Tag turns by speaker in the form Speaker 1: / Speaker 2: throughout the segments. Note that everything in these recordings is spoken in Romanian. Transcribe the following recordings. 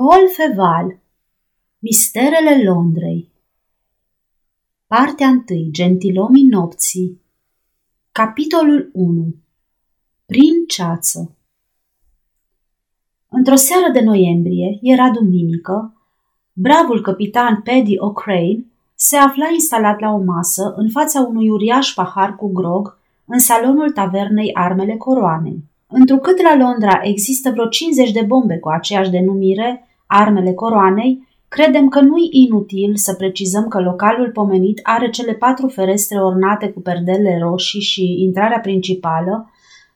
Speaker 1: Paul Feval Misterele Londrei Partea 1. Gentilomii nopții Capitolul 1 Prin ceață Într-o seară de noiembrie, era duminică, bravul capitan Paddy O'Crane se afla instalat la o masă în fața unui uriaș pahar cu grog în salonul tavernei Armele Coroanei. Întrucât la Londra există vreo 50 de bombe cu aceeași denumire, armele coroanei, credem că nu-i inutil să precizăm că localul pomenit are cele patru ferestre ornate cu perdele roșii și intrarea principală,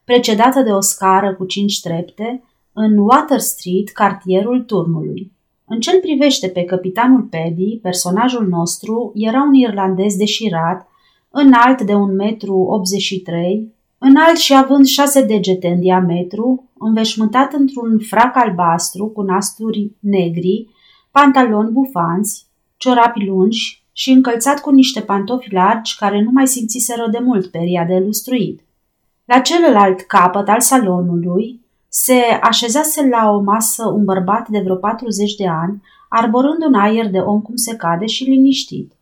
Speaker 1: precedată de o scară cu cinci trepte, în Water Street, cartierul turnului. În ce privește pe capitanul Paddy, personajul nostru era un irlandez deșirat, înalt de 1,83 m, înalt și având șase degete în diametru, înveșmântat într-un frac albastru cu nasturi negri, pantaloni bufanți, ciorapi lungi și încălțat cu niște pantofi largi care nu mai simțiseră de mult peria de lustruit. La celălalt capăt al salonului se așezase la o masă un bărbat de vreo 40 de ani, arborând un aer de om cum se cade și liniștit.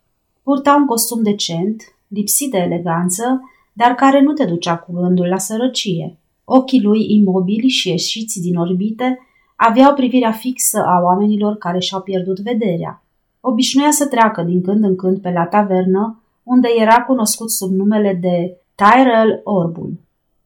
Speaker 1: Purta un costum decent, lipsit de eleganță, dar care nu te ducea cu gândul la sărăcie. Ochii lui imobili și ieșiți din orbite aveau privirea fixă a oamenilor care și-au pierdut vederea. Obișnuia să treacă din când în când pe la tavernă, unde era cunoscut sub numele de Tyrell Orbul.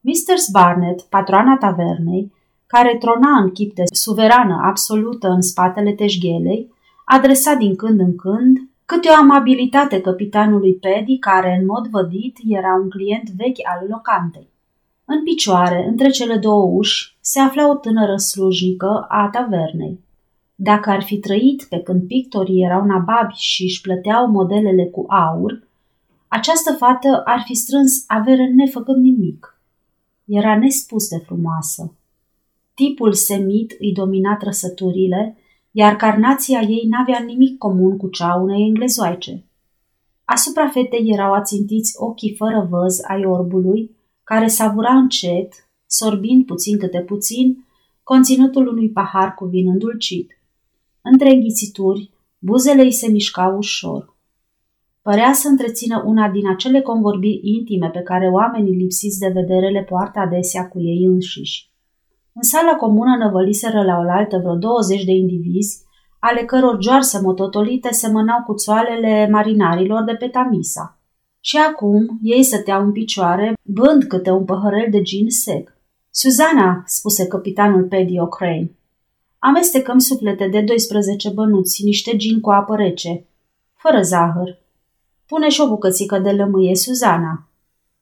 Speaker 1: Mr. Barnett, patroana tavernei, care trona în chip de suverană absolută în spatele teșghelei, adresa din când în când câte o amabilitate capitanului Pedi, care, în mod vădit, era un client vechi al locantei. În picioare, între cele două uși, se afla o tânără slujnică a tavernei. Dacă ar fi trăit pe când pictorii erau nababi și își plăteau modelele cu aur, această fată ar fi strâns avere nefăcând nimic. Era nespus de frumoasă. Tipul semit îi domina trăsăturile, iar carnația ei n-avea nimic comun cu cea unei englezoaice. Asupra fetei erau ațintiți ochii fără văz ai orbului, care savura încet, sorbind puțin câte puțin, conținutul unui pahar cu vin îndulcit. Între înghițituri, buzele îi se mișcau ușor. Părea să întrețină una din acele convorbiri intime pe care oamenii lipsiți de vedere le poartă adesea cu ei înșiși. În sala comună năvăliseră la oaltă vreo 20 de indivizi, ale căror joarse mototolite semănau cu țoalele marinarilor de pe Tamisa. Și acum ei stăteau în picioare, bând câte un păhărel de gin sec. Suzana, spuse capitanul Paddy O'Crane, amestecăm suplete de 12 bănuți, niște gin cu apă rece, fără zahăr. Pune și o bucățică de lămâie, Suzana.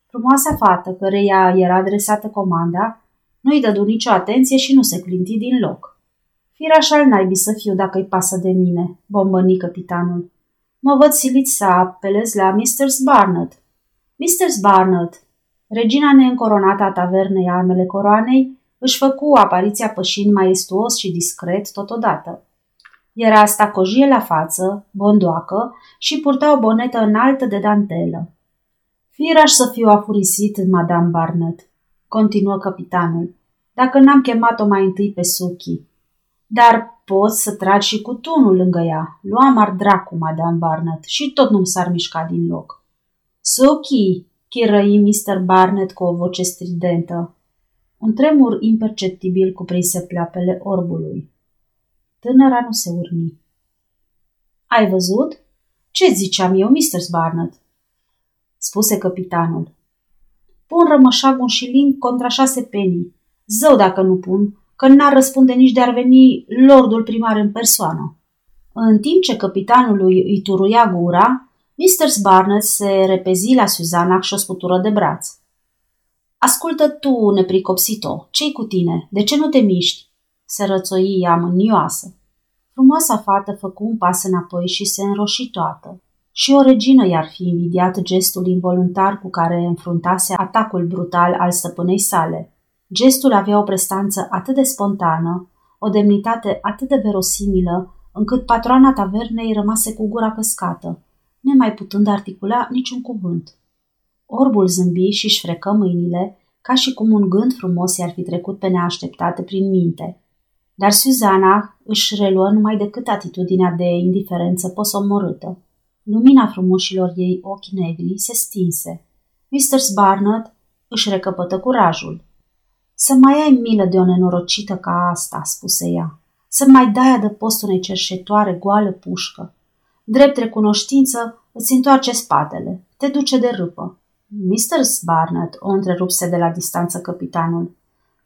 Speaker 1: Frumoasa fată, căreia era adresată comanda, nu-i dădu nicio atenție și nu se clinti din loc. Firaș al naibii să fiu dacă-i pasă de mine, bombăni capitanul. Mă văd silit să apelez la Mr. Barnett. Mr. Barnett, regina neîncoronată a tavernei Armele Coroanei, își făcu apariția pășind maestuos și discret totodată. Era stacojie la față, bondoacă și purta o bonetă înaltă de dantelă. Firaș să fiu afurisit, Madame Barnett continuă capitanul, dacă n-am chemat-o mai întâi pe Suki. Dar poți să tragi și cu tunul lângă ea. Luam ar dracu, Madame Barnett, și tot nu s-ar mișca din loc. Suki, chirăi Mr. Barnett cu o voce stridentă. Un tremur imperceptibil cuprinse pleoapele orbului. Tânăra nu se urmi. Ai văzut? Ce ziceam eu, Mr. Barnett? spuse capitanul. Pun rămășag un șilin contra șase penii. Zău dacă nu pun, că n-ar răspunde nici de-ar veni lordul primar în persoană. În timp ce capitanului îi turuia gura, Mr. Barnett se repezi la Suzana și o sputură de braț. Ascultă tu, nepricopsito, ce-i cu tine? De ce nu te miști?" se rățoi ea mânioasă. Frumoasa fată făcu un pas înapoi și se înroși toată. Și o regină i-ar fi invidiat gestul involuntar cu care înfruntase atacul brutal al stăpânei sale. Gestul avea o prestanță atât de spontană, o demnitate atât de verosimilă, încât patroana tavernei rămase cu gura căscată, nemai putând articula niciun cuvânt. Orbul zâmbi și-și frecă mâinile, ca și cum un gând frumos i-ar fi trecut pe neașteptate prin minte. Dar Suzana își reluă numai decât atitudinea de indiferență posomorâtă. Lumina frumoșilor ei ochi negri se stinse. Mr. Barnett își recăpătă curajul. Să mai ai milă de o nenorocită ca asta, spuse ea. Să mai dai adăpost unei cerșetoare goală pușcă. Drept recunoștință, îți întoarce spatele, te duce de râpă. Mr. Barnett o întrerupse de la distanță capitanul.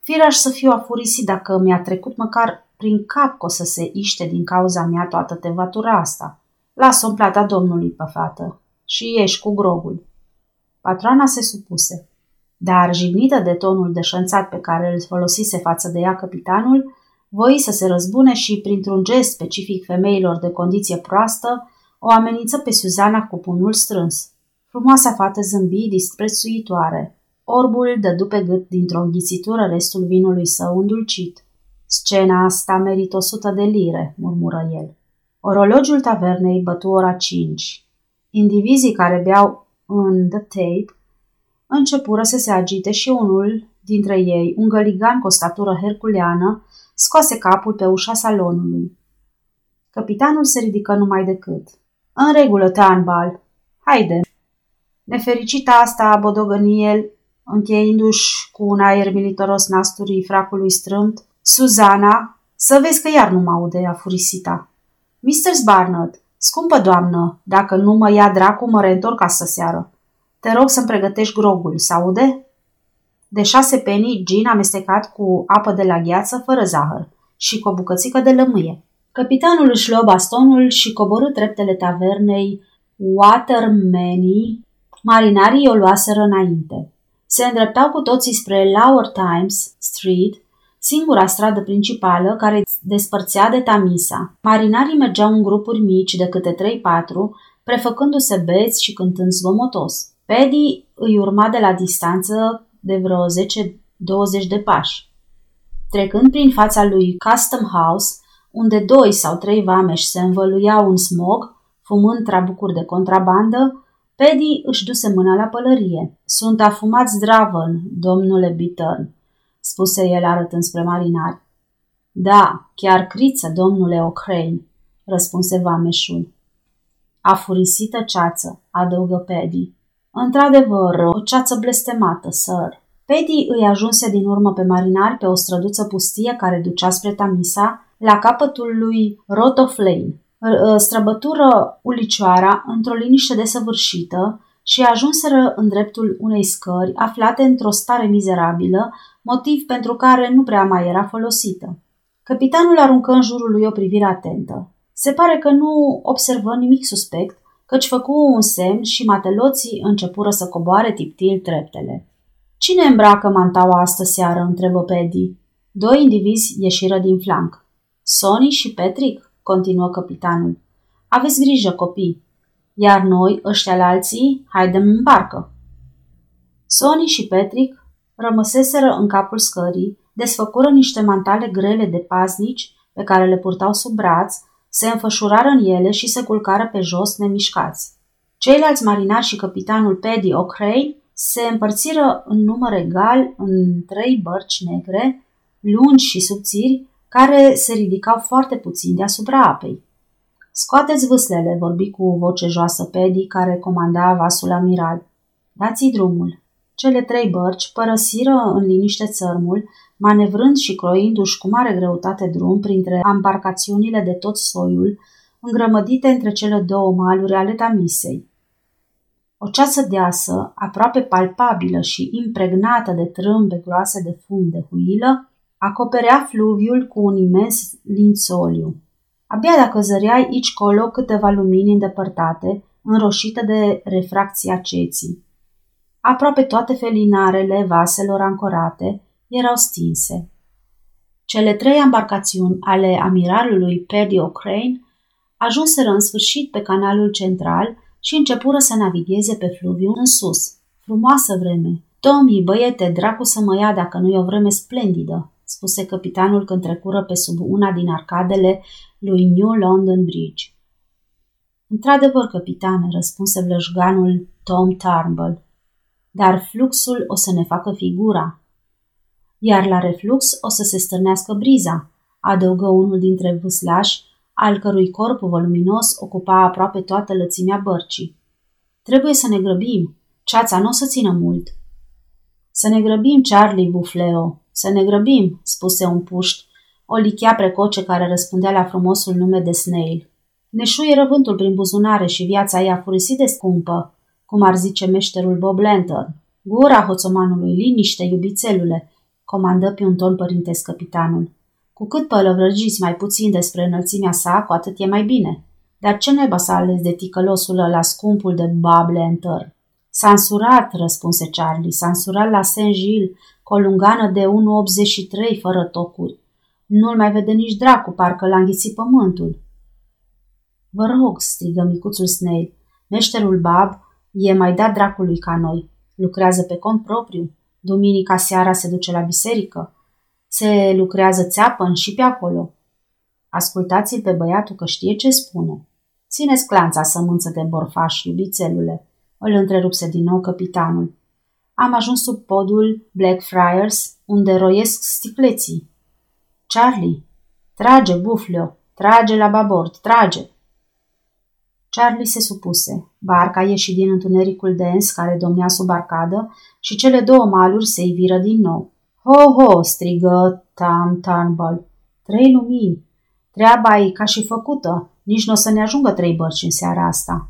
Speaker 1: Fireaș să fiu afurisit dacă mi-a trecut măcar prin cap că o să se iște din cauza mea toată tevatura asta. Lasă-o plata domnului pe fată și ieși cu grogul. Patroana se supuse, dar jignită de tonul deșanțat pe care îl folosise față de ea capitanul, voi să se răzbune și, printr-un gest specific femeilor de condiție proastă, o amenință pe Suzana cu punul strâns. Frumoasa fată zâmbi disprețuitoare. Orbul dădu pe gât dintr-o înghițitură restul vinului său îndulcit. Scena asta merită o sută de lire, murmură el. Orologiul tavernei bătu ora cinci. Indivizii care beau în The Tape începură să se agite și unul dintre ei, un găligan cu o statură herculeană, scoase capul pe ușa salonului. Capitanul se ridică numai decât. În regulă, Tanbal. Haide! Nefericita asta, bodogăniel, încheindu-și cu un aer militoros nasturii fracului strâmt, Suzana, să vezi că iar nu mă aude, a furisita. Mr. Barnett, scumpă doamnă, dacă nu mă ia dracu, mă reîntorc astă seară. Te rog să-mi pregătești grogul, să aude? De șase penii, gin amestecat cu apă de la gheață, fără zahăr, și cu o bucățică de lămâie. Capitanul își luă bastonul și coborâ treptele tavernei Watermany. Marinarii o luaseră înainte. Se îndreptau cu toții spre Lower Times Street, singura stradă principală care despărțea de Tamisa. Marinarii mergeau în grupuri mici de câte 3-4, prefăcându-se beți și cântând zgomotos. Paddy îi urma de la distanță de vreo 10-20 de pași. Trecând prin fața lui Custom House, unde doi sau trei vameși se învăluiau în smog, fumând trabucuri de contrabandă, Paddy își duse mâna la pălărie. Sunt afumați zdravăn, domnule Bittern, spuse el arătând spre marinari. Da, chiar criță, domnule O'Crane, răspunse vameșul. Afurisită ceață, adăugă Paddy. Într-adevăr, o ceață blestemată, sir. Paddy îi ajunse din urmă pe marinari pe o străduță pustie care ducea spre Tamisa, la capătul lui Rot of Lane. Străbătură ulicioara într-o liniște desăvârșită și ajunseră în dreptul unei scări aflate într-o stare mizerabilă, motiv pentru care nu prea mai era folosită. Capitanul aruncă în jurul lui o privire atentă. Se pare că nu observă nimic suspect, căci făcu un semn și mateloții începură să coboare tiptil treptele. Cine îmbracă mantaua astă seară?" întrebă Paddy. Doi indivizi ieșiră din flanc. Sony și Patrick, continuă capitanul. Aveți grijă, copii. Iar noi, ăștia la alții, haidem în barcă. Sony și Patrick rămăseseră în capul scării, desfăcură niște mantale grele de paznici pe care le purtau sub braț, se înfășurară în ele și se culcară pe jos nemișcați. Ceilalți marinari și capitanul Paddy O'Crane se împărțiră în număr egal în trei bărci negre, lungi și subțiri, care se ridicau foarte puțin deasupra apei. Scoateți vâslele, vorbi cu voce joasă Pedi, care comanda vasul amiral. Dați-i drumul. Cele trei bărci părăsiră în liniște țărmul, manevrând și croindu-și cu mare greutate drum printre ambarcațiunile de tot soiul, îngrămădite între cele două maluri ale Tamisei. O ceasă deasă, aproape palpabilă și impregnată de trâmbe groase de fum de huilă, acoperea fluviul cu un imens lințoliu. Abia dacă zăreai aici colo câteva lumini îndepărtate, înroșite de refracția ceții. Aproape toate felinarele vaselor ancorate erau stinse. Cele trei embarcațiuni ale amiralului Paddy O'Crane ajunseră în sfârșit pe canalul central și începură să navigheze pe fluviu în sus. Frumoasă vreme! Tommy, băiete, dracu să mă ia dacă nu e o vreme splendidă, spuse capitanul când trecură pe sub una din arcadele lui New London Bridge. Într-adevăr, capitane, răspunse vlășganul Tom Turnbull, dar fluxul o să ne facă figura, iar la reflux o să se stârnească briza. adăugă unul dintre vâslași, al cărui corp voluminos ocupa aproape toată lățimea bărcii. Trebuie să ne grăbim. Ceața nu o să țină mult. Să ne grăbim, Charlie Bufleo, să ne grăbim, spuse un puști, o lichea precoce care răspundea la frumosul nume de Snail. Ne șuie vântul prin buzunare și viața ei a furisit de scumpă, cum ar zice meșterul Bob Lantern. Gura hoțomanului, liniște, iubițelule, comandă pe un ton părintesc capitanul. Cu cât pălăvrăgiți mai puțin despre înălțimea sa, cu atât e mai bine. Dar ce naiba să ales de ticălosul la scumpul de Bob Lantern? S-a însurat, răspunse Charlie, s-a însurat la Saint-Gilles, cu o lungană de 1,83 fără tocuri. Nu-l mai vede nici dracu, parcă l-a înghițit pământul. Vă rog, strigă micuțul Snail, meșterul Bab e mai dat dracului ca noi. Lucrează pe cont propriu. Duminica seara se duce la biserică. Se lucrează țeapăn și pe acolo. Ascultați-l pe băiatul că știe ce spune. Țineți clanța sămânță de borfaș, iubițelule, îl întrerupse din nou capitanul. Am ajuns sub podul Blackfriars, unde roiesc sticleții. Charlie, trage, buflio, trage la babord, trage! Charlie se supuse. Barca ieși din întunericul dens care domnea sub arcadă și cele două maluri se iviră din nou. Ho-ho!" strigă Tam Turnbull. Trei lumini! Treaba e ca și făcută. Nici nu o să ne ajungă trei bărci în seara asta.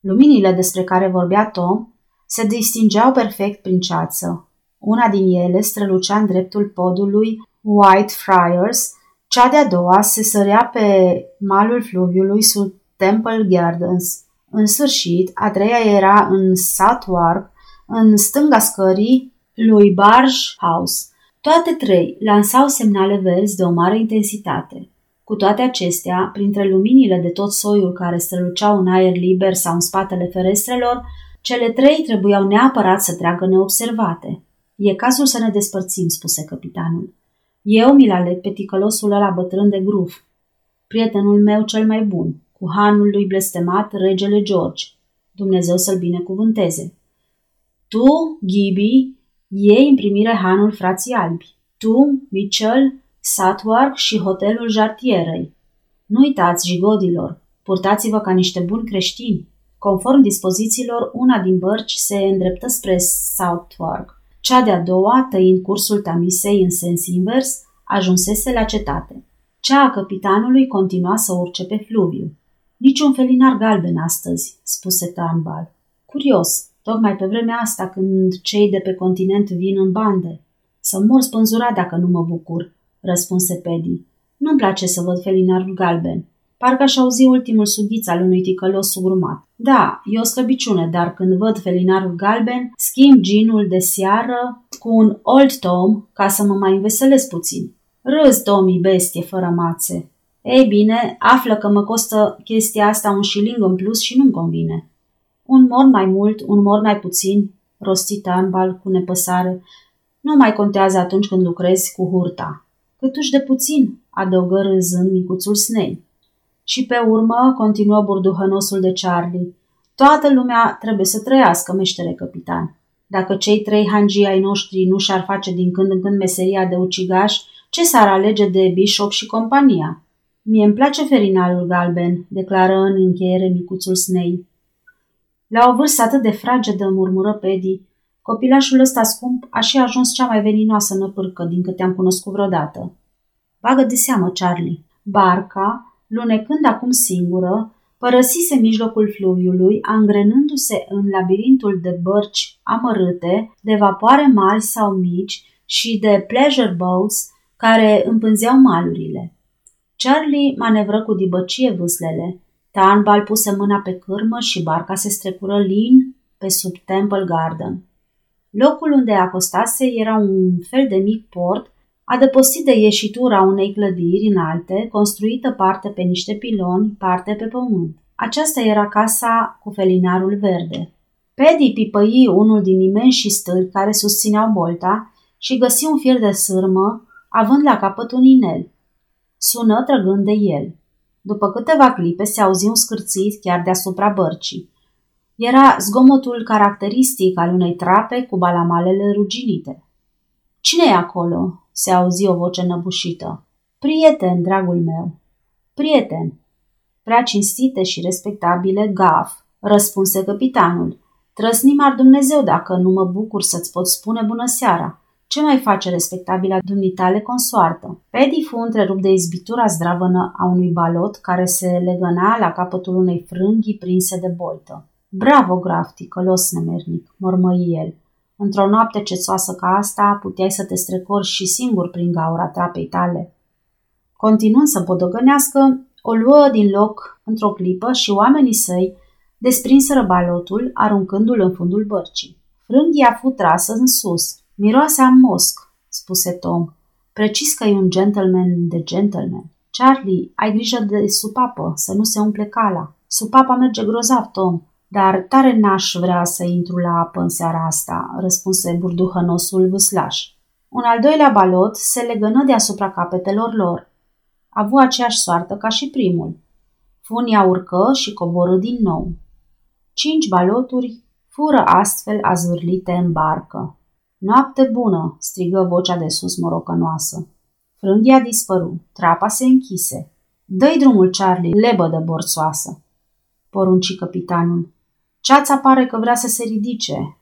Speaker 1: Luminile despre care vorbea Tom se distingeau perfect prin ceață. Una din ele strălucea în dreptul podului White Friars, cea de-a doua se sărea pe malul fluviului sub Temple Gardens. În sfârșit, a treia era în Southwark, în stânga scării lui Barge House. Toate trei lansau semnale verzi de o mare intensitate. Cu toate acestea, printre luminile de tot soiul care străluceau în aer liber sau în spatele ferestrelor, cele trei trebuiau neapărat să treacă neobservate. E cazul să ne despărțim, spuse capitanul. Eu mi-l aleg pe ticălosul ăla bătrân de gruf, prietenul meu cel mai bun, cu hanul lui blestemat regele George. Dumnezeu să-l binecuvânteze. Tu, Ghibi, iei în primire hanul frații albi. Tu, Mitchell, Satwark și hotelul Jartierei. Nu uitați, jigodilor, purtați-vă ca niște buni creștini. Conform dispozițiilor, una din bărci se îndreptă spre Southwark. Cea de-a doua, tăind cursul Tamisei în sens invers, ajunsese la cetate. Cea a capitanului continua să urce pe fluviu. Niciun felinar galben astăzi, spuse Tambal. Curios, tocmai pe vremea asta când cei de pe continent vin în bande. Să mor spânzurat dacă nu mă bucur, răspunse Pedi. Nu-mi place să văd felinarul galben. Parcă aș auzi ultimul sughiț al unui ticălos sugrumat. Da, e o slăbiciune, dar când văd felinarul galben, schimb ginul de seară cu un Old Tom ca să mă mai înveselesc puțin. Râzi, Tommy, bestie fără mațe. Ei bine, află că mă costă chestia asta un șiling în plus și nu-mi convine. Un mor mai mult, un mor mai puțin, rostit Anbal cu nepăsare, nu mai contează atunci când lucrezi cu hurta. Câtuși de puțin, adăugă râzând micuțul Snei. Și pe urmă continuă burduhănosul de Charlie. Toată lumea trebuie să trăiască, meștere capitan. Dacă cei trei hangii ai noștri nu și-ar face din când în când meseria de ucigaș, ce s-ar alege de Bishop și compania? Mie îmi place ferinalul galben, declară în încheiere micuțul Snei. La o vârstă atât de fragedă, murmură Pedi, copilașul ăsta scump a și ajuns cea mai veninoasă năpârcă din câte am cunoscut vreodată. Bagă de seamă, Charlie. Barca, lunecând acum singură, părăsise mijlocul fluviului, angrenându-se în labirintul de bărci amărâte, de vapoare mari sau mici și de pleasure boats care împânzeau malurile. Charlie manevră cu dibăcie vâslele. Turnbull puse mâna pe cârmă și barca se strecură lin pe sub Temple Garden. Locul unde acostase era un fel de mic port, adăpostit de ieșitura unei clădiri înalte, construită parte pe niște piloni, parte pe pământ. Aceasta era casa cu felinarul verde. Pedi pipăi unul din imensi stâlpi care susțineau bolta și găsi un fir de sârmă, având la capăt un inel. Sună trăgând de el. După câteva clipe se auzi un scârțit chiar deasupra bărcii. Era zgomotul caracteristic al unei trape cu balamalele ruginite. Cine e acolo?" se auzi o voce năbușită. Prieten, dragul meu, prieten, prea cinstite și respectabile, gaf, răspunse capitanul. Trăsnim ar Dumnezeu dacă nu mă bucur să-ți pot spune bună seara. Ce mai face respectabila dumitale consoartă? Pedi fu întrerupt de izbitura zdravănă a unui balot care se legăna la capătul unei frânghii prinse de boltă. Bravo, graf, ticălos nemernic, mormăi el. Într-o noapte cețoasă ca asta, puteai să te strecori și singur prin gaura trapei tale. Continuând să podogănească, o luă din loc într-o clipă și oamenii săi desprinseră balotul, aruncându-l în fundul bărcii. Frânghia fu trasă în sus. Miroase a mosc, spuse Tom. Precis că e un gentleman de gentleman. Charlie, ai grijă de supapă, să nu se umple cala. Supapa merge grozav, Tom. Dar tare n-aș vrea să intru la apă în seara asta, răspunse burduhănosul vâslaș. Un al doilea balot se legănă deasupra capetelor lor. A avut aceeași soartă ca și primul. Funia urcă și coborâ din nou. Cinci baloturi fură astfel azvârlite în barcă. Noapte bună!" strigă vocea de sus morocănoasă. Frânghia dispăru, trapa se închise. Dă-i drumul, Charlie, lebă de borțoasă!" porunci capitanul. Ceața pare că vrea să se ridice.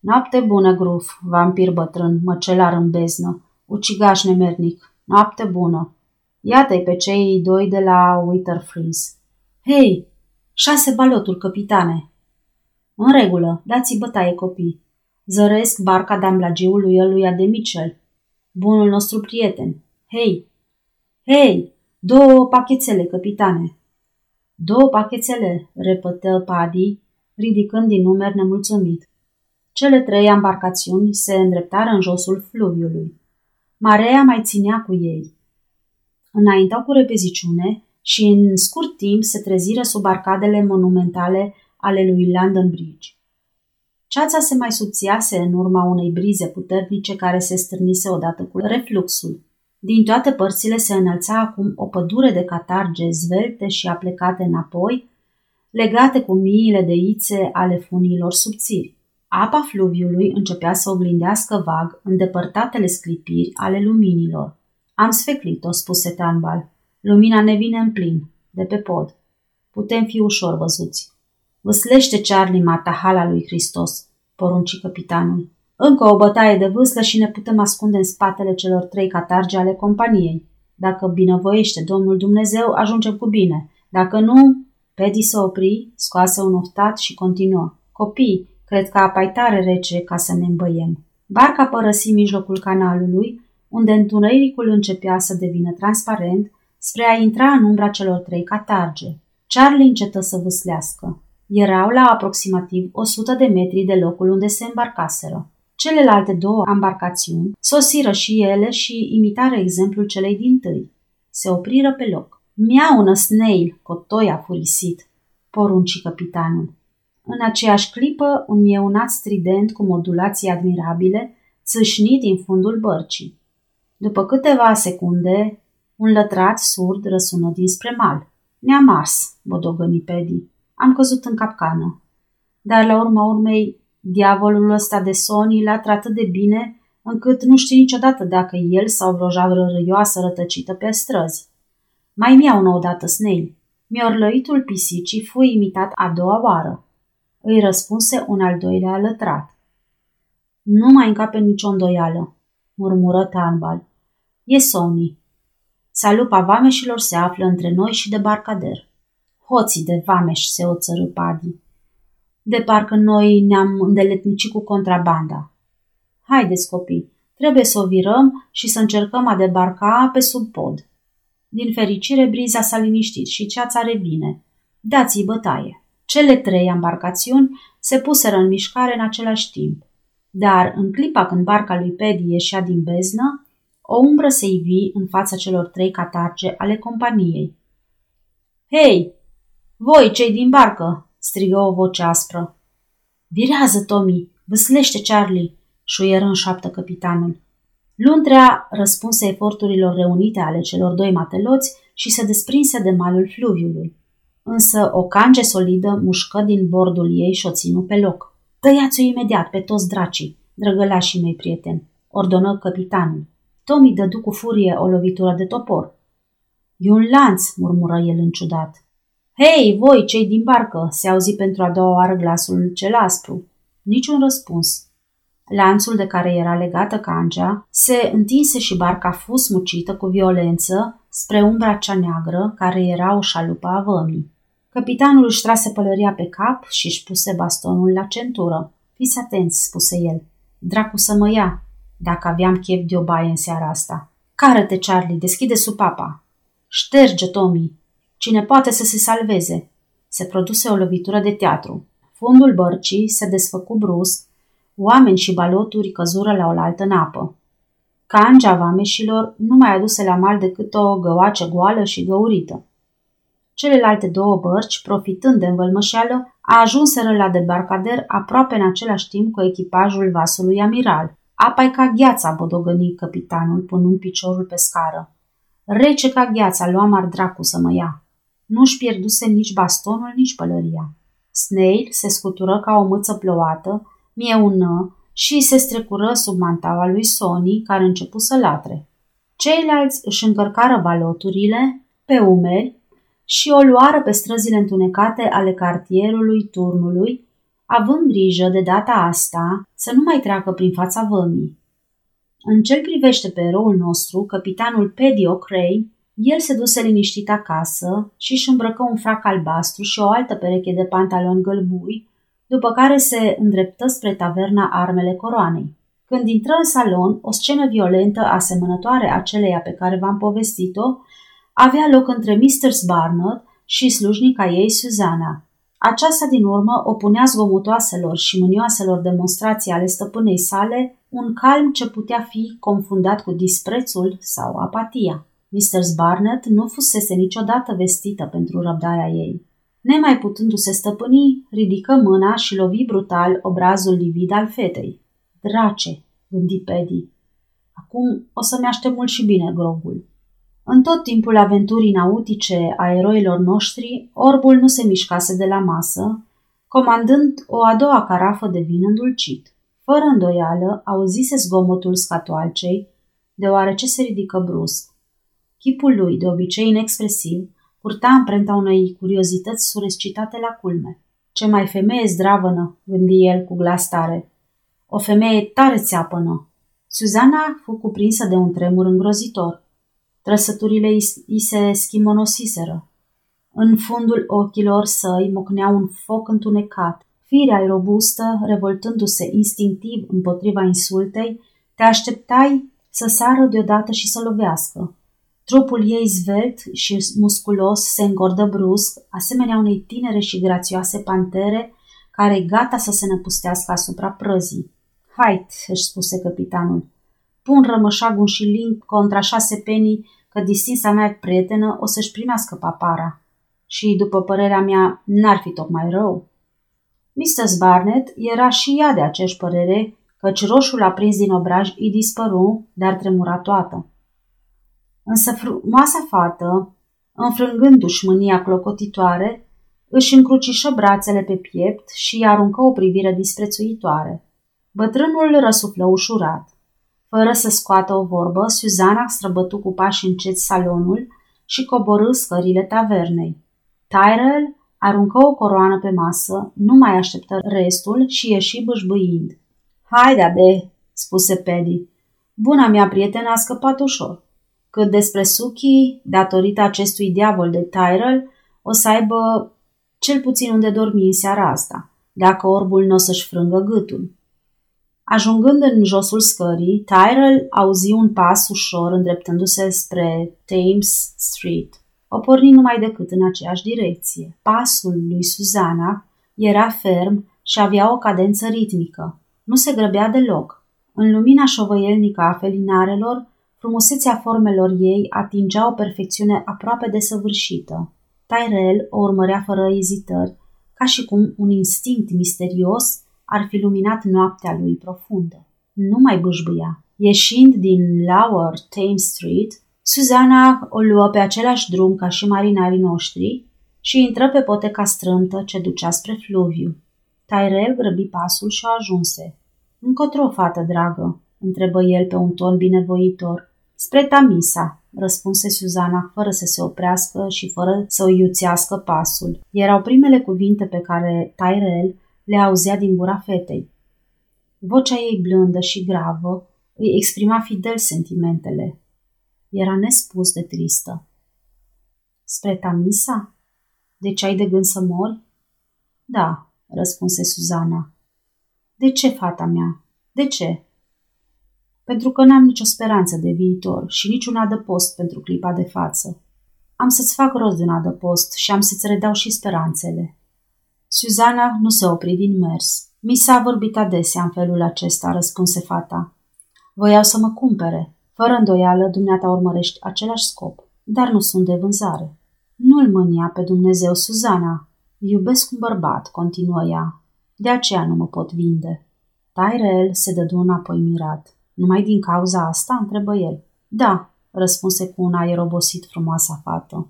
Speaker 1: Noapte bună, gruf, vampir bătrân, măcelar în beznă, ucigaș nemernic. Noapte bună. Iată-i pe cei doi de la Winterfreeze. Hei, șase baloturi, capitane. În regulă, dați-i bătaie, copii. Zăresc barca damblagiului lui de Mitchell, bunul nostru prieten. Hei, hei, două pachețele, capitane. Două pachețele, repetă Paddy, ridicând din numeri nemulțumit. Cele trei embarcațiuni se îndreptară în josul fluviului. Marea mai ținea cu ei. Înaintau cu repeziciune și în scurt timp se treziră sub arcadele monumentale ale lui London Bridge. Ceața se mai subțiase în urma unei brize puternice care se stârnise odată cu refluxul. Din toate părțile se înălța acum o pădure de catarge zvelte și aplecate înapoi, legate cu miile de ițe ale funiilor subțiri. Apa fluviului începea să oglindească vag îndepărtatele sclipiri ale luminilor. Am sfeclit-o, spuse Tanbal. Lumina ne vine în plin, de pe pod. Putem fi ușor văzuți. Văslește Charlie matahala lui Hristos, porunci capitanul. Încă o bătaie de vâslă și ne putem ascunde în spatele celor trei catarge ale companiei. Dacă binevoiește Domnul Dumnezeu, ajungem cu bine. Dacă nu, Pedi se opri, scoase un oftat și continuă. Copii, cred că apa tare rece ca să ne îmbăiem. Barca părăsi mijlocul canalului, unde întunericul începea să devină transparent, spre a intra în umbra celor trei catarge. Charlie încetă să vâslească. Erau la aproximativ 100 de metri de locul unde se îmbarcaseră. Celelalte două embarcațiuni sosiră și ele și imitară exemplul celei din tâi. Se opriră pe loc. Miau un snail, cotoi a furisit, porunci capitanul. În aceeași clipă, un mieunat strident cu modulații admirabile țâșni din fundul bărcii. După câteva secunde, un lătrat surd răsună dinspre mal. Ne-am ars, bodogăni Pedi. Am căzut în capcană. Dar la urma urmei, diavolul ăsta de Sony l-a tratat de bine încât nu știe niciodată dacă el sau vreo javră râioasă rătăcită pe străzi. Mai mi-au odată Snail. Miorlăitul pisicii fu imitat a doua oară. Îi răspunse un al doilea alătrat. Nu mai încape nicio îndoială, murmură Tanbal. E Sony. Salupa vameșilor se află între noi și de barcader. Hoții de vameș se oțărâ Padi. De parcă noi ne-am îndeletnicit cu contrabanda. Haideți, copii, trebuie să o virăm și să încercăm a debarca pe sub pod. Din fericire, briza s-a liniștit și ceața revine. Dați-i bătaie. Cele trei embarcațiuni se puseră în mișcare în același timp. Dar, în clipa când barca lui Pedi ieșea din beznă, o umbră se ivi în fața celor trei catarge ale companiei. Hei! Voi, cei din barcă!" strigă o voce aspră. Virează, Tommy! Vâslește, Charlie!" șuieră în șoaptă capitanul. Luntrea răspunse eforturilor reunite ale celor doi mateloți și se desprinse de malul fluviului. Însă o cange solidă mușcă din bordul ei și o ținu pe loc. Tăiați-o imediat pe toți dracii, drăgălașii mei prieteni, ordonă capitanul. Tommy dădu cu furie o lovitură de topor. E un lanț, murmură el înciudat. Hei, voi, cei din barcă, se auzi pentru a doua oară glasul cel aspru. Niciun răspuns. Lanțul de care era legată cangea se întinse și barca fu smucită cu violență spre umbra cea neagră care era o șalupă a vămii. Capitanul își trase pălăria pe cap și își puse bastonul la centură. Fiți atenți, spuse el. Dracu să mă ia, dacă aveam chef de o baie în seara asta. Cară-te, Charlie, deschide supapa. Șterge, Tommy. Cine poate să se salveze. Se produse o lovitură de teatru. Fundul bărcii se desfăcu brusc, oameni și baloturi căzură la oaltă în apă. Cangea vameșilor nu mai aduse la mal decât o găoace goală și găurită. Celelalte două bărci, profitând de învălmășeală, ajunseră la debarcader aproape în același timp cu echipajul vasului amiral. apa e ca gheața, bodogăni capitanul, punând piciorul pe scară. Rece ca gheața, luam ar dracu să mă ia. Nu-și pierduse nici bastonul, nici pălăria. Snail se scutură ca o mâță plouată, mieună și se strecură sub mantaua lui Sony, care începu să latre. Ceilalți își încărcară baloturile pe umeri și o luară pe străzile întunecate ale cartierului turnului, având grijă de data asta să nu mai treacă prin fața vămii. În ce privește pe eroul nostru, capitanul Paddy O'Crane, el se duse liniștit acasă și își îmbrăcă un frac albastru și o altă pereche de pantaloni gălbui, după care se îndreptă spre taverna Armele Coroanei. Când intră în salon, o scenă violentă asemănătoare aceleia pe care v-am povestit-o avea loc între Mr. Barnard și slujnica ei Suzana. Aceasta din urmă opunea zgomotoaselor și mânioaselor demonstrații ale stăpânei sale un calm ce putea fi confundat cu disprețul sau apatia. Mr. Barnett nu fusese niciodată vestită pentru răbdarea ei. Nemai putându-se stăpâni, ridică mâna și lovi brutal obrazul livid al fetei. Drace, gândi Paddy. Acum o să-mi aștept mult și bine grogul. În tot timpul aventurii nautice a eroilor noștri, orbul nu se mișcase de la masă, comandând o a doua carafă de vin îndulcit. Fără îndoială, auzise zgomotul scatoalcei, deoarece se ridică brusc. Chipul lui, de obicei inexpresiv, purta amprenta unei curiozități surescitate la culme. Ce mai femeie zdravănă, gândi el cu glas tare. O femeie tare țeapănă. Suzana fu cuprinsă de un tremur îngrozitor. Trăsăturile îi se schimonosiseră. În fundul ochilor săi mocnea un foc întunecat. Firea robustă, revoltându-se instinctiv împotriva insultei, te așteptai să sară deodată și să lovească. Trupul ei zvelt și musculos se îngordă brusc, asemenea unei tinere și grațioase pantere care e gata să se năpustească asupra prăzii. Hait, își spuse capitanul. Pun rămășagul și link contra șase penii că distinsa mea prietenă o să-și primească papara. Și, după părerea mea, n-ar fi tocmai rău. Mr. Barnett era și ea de aceeași părere, căci roșul aprins din obraj îi dispăru, dar tremura toată. Însă frumoasa fată, înfrângându-și mânia clocotitoare, își încrucișă brațele pe piept și îi aruncă o privire disprețuitoare. Bătrânul răsuflă ușurat. Fără să scoată o vorbă, Suzana străbătu cu pași încet salonul și coborâ scările tavernei. Tyrell aruncă o coroană pe masă, nu mai așteptă restul și ieși bâșbâind. Haide, be, spuse Paddy. Buna mea prietenă a scăpat ușor. Cât despre Suki, datorită acestui diavol de Tyrell, o să aibă cel puțin unde dormi în seara asta, dacă orbul nu o să-și frângă gâtul. Ajungând în josul scării, Tyrell auzi un pas ușor îndreptându-se spre Thames Street. O porni numai decât în aceeași direcție. Pasul lui Suzana era ferm și avea o cadență ritmică. Nu se grăbea deloc. În lumina șovăielnică a felinarelor, frumusețea formelor ei atingea o perfecțiune aproape desăvârșită. Tyrell o urmărea fără ezitări, ca și cum un instinct misterios ar fi luminat noaptea lui profundă. Nu mai bâșbâia. Ieșind din Lower Thames Street, Suzana o luă pe același drum ca și marinarii noștri și intră pe poteca strâmtă ce ducea spre fluviu. Tyrell grăbi pasul și o ajunse. Încotro, fată dragă?" întrebă el pe un ton binevoitor. Spre Tamisa, răspunse Suzana, fără să se oprească și fără să o iuțească pasul. Erau primele cuvinte pe care Tyrell le auzea din gura fetei. Vocea ei blândă și gravă îi exprima fidel sentimentele. Era nespus de tristă. Spre Tamisa? Deci ai de gând să mori? Da, răspunse Suzana. De ce, fata mea? De ce? Pentru că n-am nicio speranță de viitor și niciun adăpost pentru clipa de față. Am să-ți fac rost de un adăpost și am să-ți redau și speranțele. Suzana nu se opri din mers. Mi s-a vorbit adesea în felul acesta, răspunse fata. Voiau să mă cumpere. Fără îndoială, dumneata urmărești același scop, dar nu sunt de vânzare. Nu-l mânia pe Dumnezeu, Suzana. Iubesc un bărbat, continuă ea. De aceea nu mă pot vinde. Tyrell se dădu înapoi mirat. Numai din cauza asta? întrebă el. Da, răspunse cu un aer obosit frumoasa fată.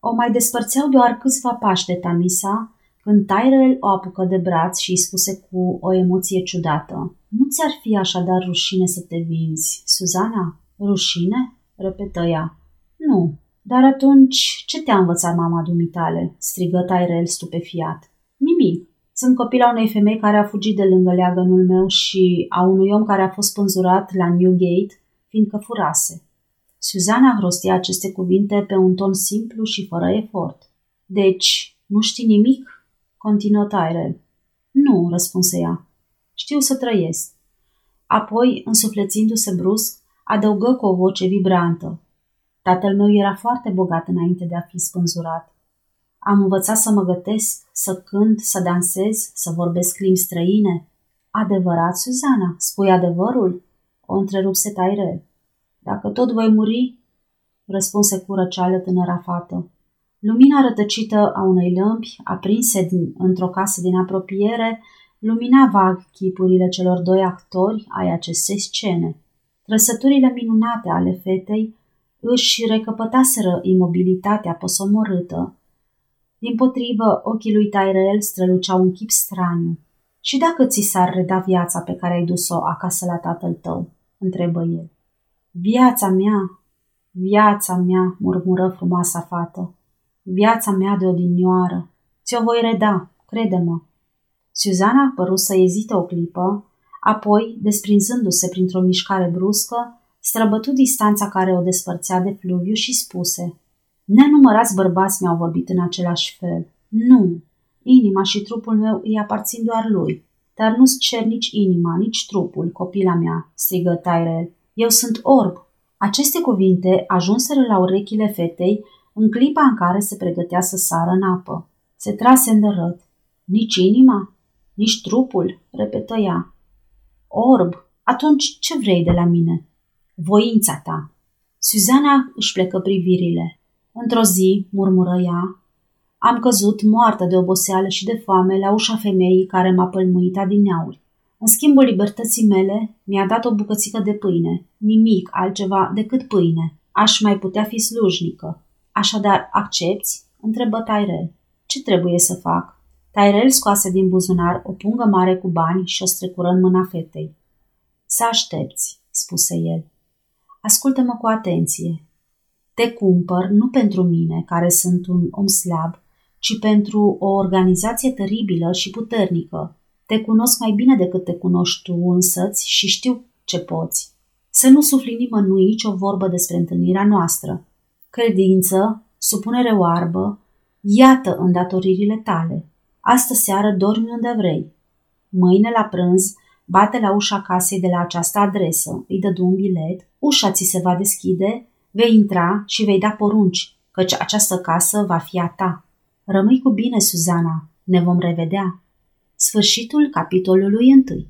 Speaker 1: O mai despărțeau doar câțiva pași de Tamisa, când Tyrell o apucă de braț și îi spuse cu o emoție ciudată. Nu ți-ar fi așadar rușine să te vinzi, Suzana? Rușine? repetă ea. Nu, dar atunci ce te-a învățat mama dumitale? strigă Tyrell stupefiat. Nimic. Sunt copila unei femei care a fugit de lângă leagănul meu și a unui om care a fost pânzurat la Newgate, fiindcă furase. Suzana hrostia aceste cuvinte pe un ton simplu și fără efort. Deci, nu știi nimic? continuă Tyrell. Nu, răspunse ea. Știu să trăiesc. Apoi, însuflețindu-se brusc, adăugă cu o voce vibrantă. Tatăl meu era foarte bogat înainte de a fi spânzurat. Am învățat să mă gătesc, să cânt, să dansez, să vorbesc limbi străine. Adevărat, Suzana, spui adevărul? O întrerupse Tyrell. Dacă tot voi muri, răspunse cu răceală tânăra fată. Lumina rătăcită a unei lămpi, aprinse din, într-o casă din apropiere, lumina vag chipurile celor doi actori ai acestei scene. Trăsăturile minunate ale fetei își recăpătaseră imobilitatea posomorâtă. Din potrivă, ochii lui Tyrell străluceau un chip straniu. Și dacă ți s-ar reda viața pe care ai dus-o acasă la tatăl tău? întrebă el. Viața mea, viața mea, murmură frumoasa fată. Viața mea de odinioară. Ți-o voi reda, crede-mă. Suzana a părut să ezite o clipă, apoi, desprinzându-se printr-o mișcare bruscă, străbătu distanța care o despărțea de fluviu și spuse Nenumărați bărbați mi-au vorbit în același fel. Nu, inima și trupul meu îi aparțin doar lui. Dar nu-ți cer nici inima, nici trupul, copila mea, strigă Tyrell. Eu sunt orb. Aceste cuvinte ajunseră la urechile fetei în clipa în care se pregătea să sară în apă. Se trase îndărăt. Nici inima? Nici trupul? repetă ea. Orb, atunci ce vrei de la mine? Voința ta. Suzana își plecă privirile. Într-o zi, murmură ea, am căzut moartă de oboseală și de foame la ușa femeii care m-a pălmuit adineauri. În schimbul libertății mele, mi-a dat o bucățică de pâine, nimic altceva decât pâine. Aș mai putea fi slujnică. Așadar, accepti? întrebă Tyrell. Ce trebuie să fac? Tyrell scoase din buzunar o pungă mare cu bani și o strecură în mâna fetei. Să aștepți, spuse el. Ascultă-mă cu atenție. Te cumpăr nu pentru mine, care sunt un om slab, ci pentru o organizație teribilă și puternică. Te cunosc mai bine decât te cunoști tu însăți și știu ce poți. Să nu sufli nimănui nicio vorbă despre întâlnirea noastră. Credință, supunere oarbă, iată îndatoririle tale. Astă seară dormi unde vrei. Mâine la prânz bate la ușa casei de la această adresă, îi dădu un bilet, ușa ți se va deschide, vei intra și vei da porunci, căci această casă va fi a ta. Rămâi cu bine, Suzana, ne vom revedea. Sfârșitul capitolului întâi.